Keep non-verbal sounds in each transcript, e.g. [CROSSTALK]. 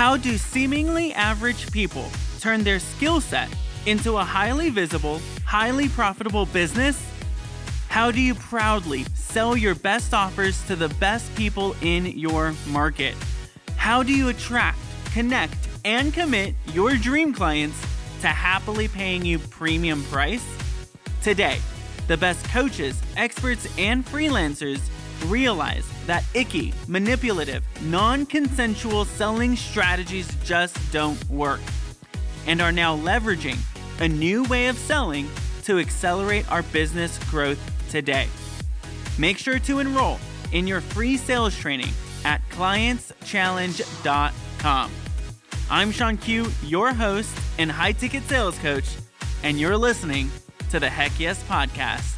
How do seemingly average people turn their skill set into a highly visible, highly profitable business? How do you proudly sell your best offers to the best people in your market? How do you attract, connect, and commit your dream clients to happily paying you premium price? Today, the best coaches, experts, and freelancers realize that icky, manipulative, non consensual selling strategies just don't work and are now leveraging a new way of selling to accelerate our business growth today. Make sure to enroll in your free sales training at clientschallenge.com. I'm Shawn Q, your host and high ticket sales coach, and you're listening to the Heck Yes Podcast.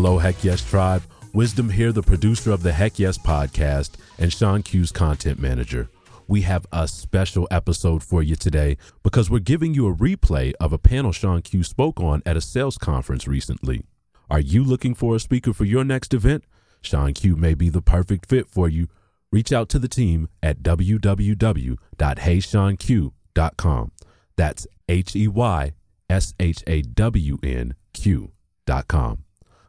Hello, Heck Yes Tribe. Wisdom here, the producer of the Heck Yes Podcast, and Shawn Q's content manager. We have a special episode for you today because we're giving you a replay of a panel Shawn Q spoke on at a sales conference recently. Are you looking for a speaker for your next event? Shawn Q may be the perfect fit for you. Reach out to the team at www.heyshawnq.com. That's H E Y S H A W N Q.com.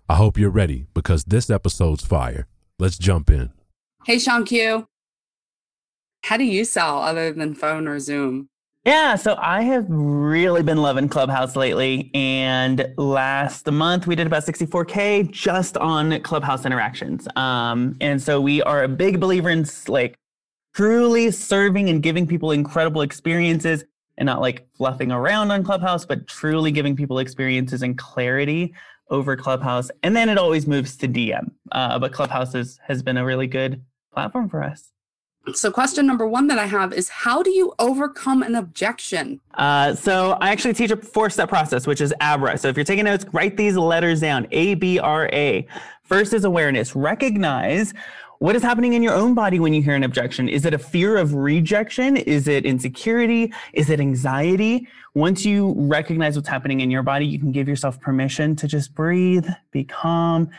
I hope you're ready because this episode's fire. Let's jump in. Hey, Shawn Q. How do you sell other than phone or Zoom? Yeah, so I have really been loving Clubhouse lately. And last month we did about 64K just on Clubhouse interactions. Um, and so we are a big believer in like truly serving and giving people incredible experiences and not like fluffing around on Clubhouse, but truly giving people experiences and clarity over Clubhouse. And then it always moves to DM. Uh, but Clubhouse is, has been a really good platform for us. So, question number one that I have is how do you overcome an objection? Uh, so, I actually teach a four step process, which is ABRA. So, if you're taking notes, write these letters down A B R A. First is awareness. Recognize what is happening in your own body when you hear an objection? Is it a fear of rejection? Is it insecurity? Is it anxiety? Once you recognize what's happening in your body, you can give yourself permission to just breathe, be calm,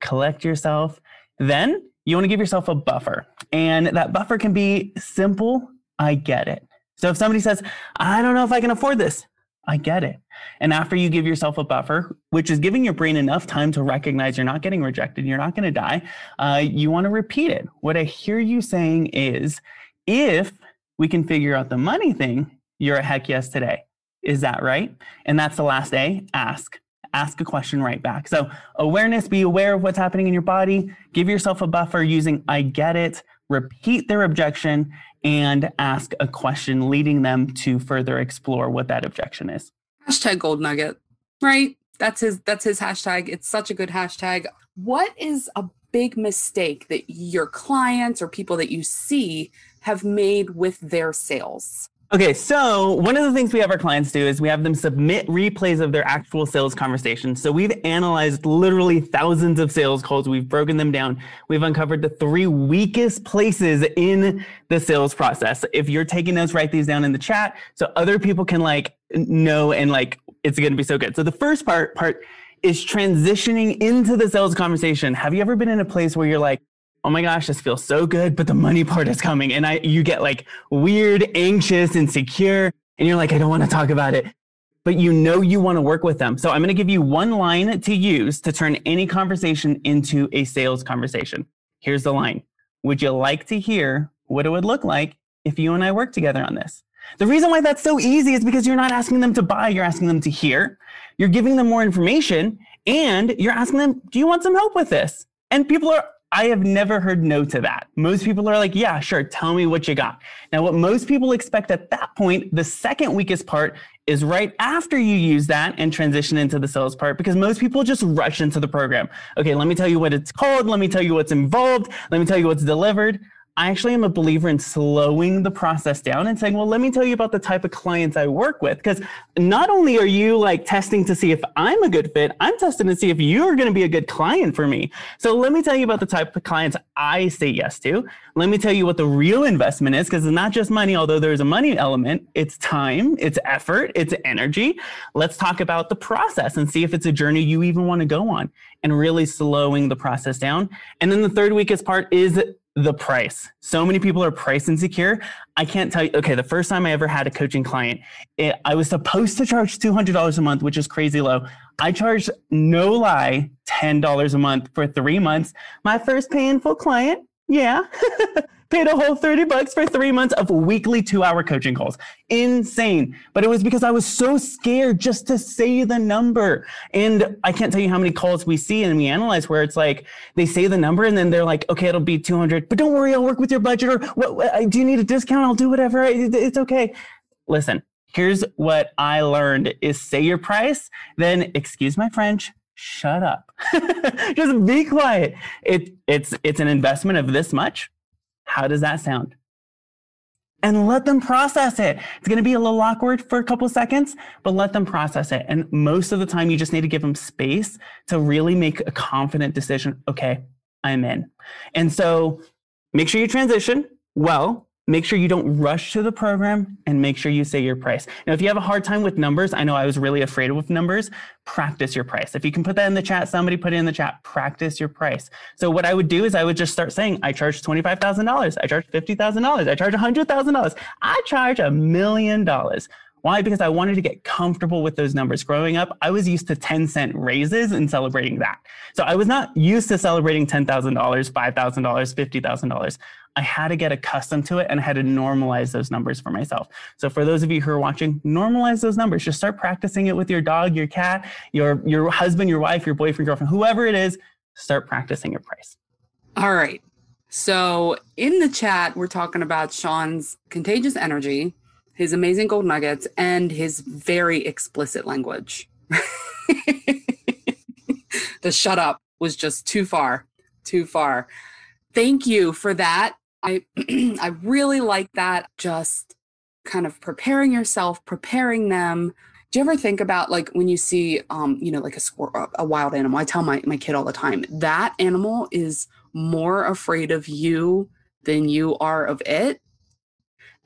collect yourself. Then you want to give yourself a buffer. And that buffer can be simple. I get it. So if somebody says, I don't know if I can afford this, I get it. And after you give yourself a buffer, which is giving your brain enough time to recognize you're not getting rejected, you're not going to die, uh, you want to repeat it. What I hear you saying is if we can figure out the money thing, you're a heck yes today. Is that right? And that's the last A ask. Ask a question right back. So, awareness, be aware of what's happening in your body, give yourself a buffer using I get it, repeat their objection, and ask a question, leading them to further explore what that objection is. Hashtag gold nugget, right? That's his that's his hashtag. It's such a good hashtag. What is a big mistake that your clients or people that you see have made with their sales? Okay, so one of the things we have our clients do is we have them submit replays of their actual sales conversations. So we've analyzed literally thousands of sales calls. We've broken them down. We've uncovered the three weakest places in the sales process. If you're taking notes, write these down in the chat so other people can like know and like it's going to be so good. So the first part part is transitioning into the sales conversation. Have you ever been in a place where you're like, oh my gosh, this feels so good, but the money part is coming. And I, you get like weird, anxious, insecure, and you're like, I don't want to talk about it, but you know you want to work with them. So I'm going to give you one line to use to turn any conversation into a sales conversation. Here's the line. Would you like to hear what it would look like if you and I work together on this? The reason why that's so easy is because you're not asking them to buy, you're asking them to hear. You're giving them more information and you're asking them, do you want some help with this? And people are I have never heard no to that. Most people are like, yeah, sure, tell me what you got. Now, what most people expect at that point, the second weakest part is right after you use that and transition into the sales part because most people just rush into the program. Okay, let me tell you what it's called. Let me tell you what's involved. Let me tell you what's delivered. I actually am a believer in slowing the process down and saying, well, let me tell you about the type of clients I work with. Because not only are you like testing to see if I'm a good fit, I'm testing to see if you're going to be a good client for me. So let me tell you about the type of clients I say yes to. Let me tell you what the real investment is, because it's not just money, although there's a money element, it's time, it's effort, it's energy. Let's talk about the process and see if it's a journey you even want to go on and really slowing the process down. And then the third weakest part is the price. So many people are price insecure. I can't tell you. Okay, the first time I ever had a coaching client, it, I was supposed to charge $200 a month, which is crazy low. I charged, no lie, $10 a month for three months. My first paying full client, yeah. [LAUGHS] paid a whole 30 bucks for three months of weekly two hour coaching calls. Insane. But it was because I was so scared just to say the number. And I can't tell you how many calls we see and we analyze where it's like they say the number and then they're like, okay, it'll be 200, but don't worry, I'll work with your budget or what, what, do you need a discount? I'll do whatever. It's okay. Listen, here's what I learned is say your price, then excuse my French, shut up. [LAUGHS] Just be quiet. It, it's, it's an investment of this much. How does that sound? And let them process it. It's going to be a little awkward for a couple seconds, but let them process it. And most of the time, you just need to give them space to really make a confident decision. Okay, I'm in. And so make sure you transition well make sure you don't rush to the program and make sure you say your price. Now, if you have a hard time with numbers, I know I was really afraid with numbers, practice your price. If you can put that in the chat, somebody put it in the chat, practice your price. So what I would do is I would just start saying, I charge $25,000. I charge $50,000. I charge $100,000. I charge a million dollars. Why? Because I wanted to get comfortable with those numbers. Growing up, I was used to 10 cent raises and celebrating that. So I was not used to celebrating $10,000, $5,000, $50,000. I had to get accustomed to it and I had to normalize those numbers for myself. So for those of you who are watching, normalize those numbers. Just start practicing it with your dog, your cat, your your husband, your wife, your boyfriend, girlfriend, whoever it is, start practicing your price. All right. So in the chat, we're talking about Shawn's contagious energy, his amazing gold nuggets, and his very explicit language. [LAUGHS] the shut up was just too far, too far. Thank you for that. I [CLEARS THROAT] I really like that just kind of preparing yourself, preparing them. Do you ever think about like when you see um, you know, like a squirrel, a wild animal? I tell my, my kid all the time, that animal is more afraid of you than you are of it.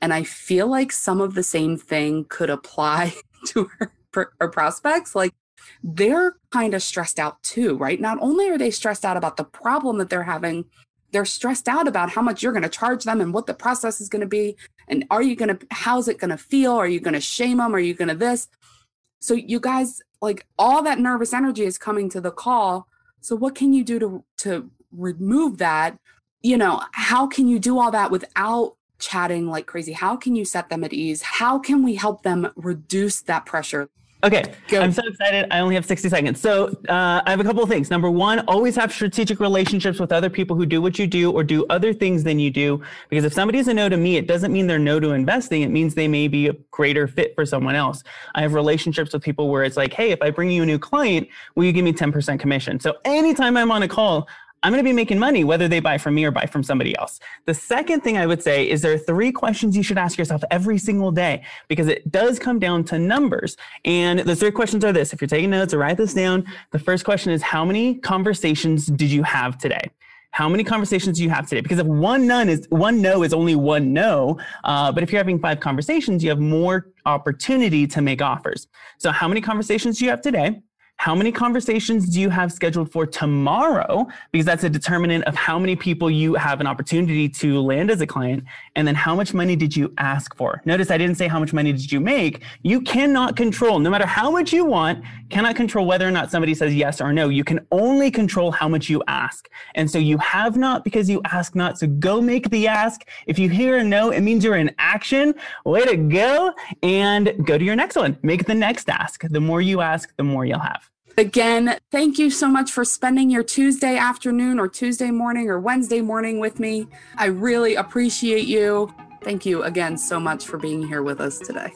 And I feel like some of the same thing could apply [LAUGHS] to our, our prospects. Like they're kind of stressed out too, right? Not only are they stressed out about the problem that they're having they're stressed out about how much you're going to charge them and what the process is going to be. And are you going to how's it going to feel? Are you going to shame them? Are you going to this? So you guys like all that nervous energy is coming to the call. So what can you do to to remove that? You know how can you do all that without chatting like crazy? How can you set them at ease? How can we help them reduce that pressure Okay, Go. I'm so excited. I only have 60 seconds. So uh, I have a couple of things. Number one, always have strategic relationships with other people who do what you do or do other things than you do. Because if somebody's a no to me, it doesn't mean they're no to investing. It means they may be a greater fit for someone else. I have relationships with people where it's like, hey, if I bring you a new client, will you give me 10% commission? So anytime I'm on a call, I'm going to be making money whether they buy from me or buy from somebody else. The second thing I would say is there are three questions you should ask yourself every single day because it does come down to numbers. And the three questions are this. If you're taking notes or write this down, the first question is how many conversations did you have today? How many conversations do you have today? Because if one none is one no is only one no, uh, but if you're having five conversations, you have more opportunity to make offers. So how many conversations do you have today? How many conversations do you have scheduled for tomorrow? Because that's a determinant of how many people you have an opportunity to land as a client. And then how much money did you ask for? Notice I didn't say how much money did you make. You cannot control, no matter how much you want, cannot control whether or not somebody says yes or no. You can only control how much you ask. And so you have not because you ask not. So go make the ask. If you hear a no, it means you're in action. Way to go. And go to your next one. Make the next ask. The more you ask, the more you'll have. Again, thank you so much for spending your Tuesday afternoon or Tuesday morning or Wednesday morning with me. I really appreciate you. Thank you again so much for being here with us today.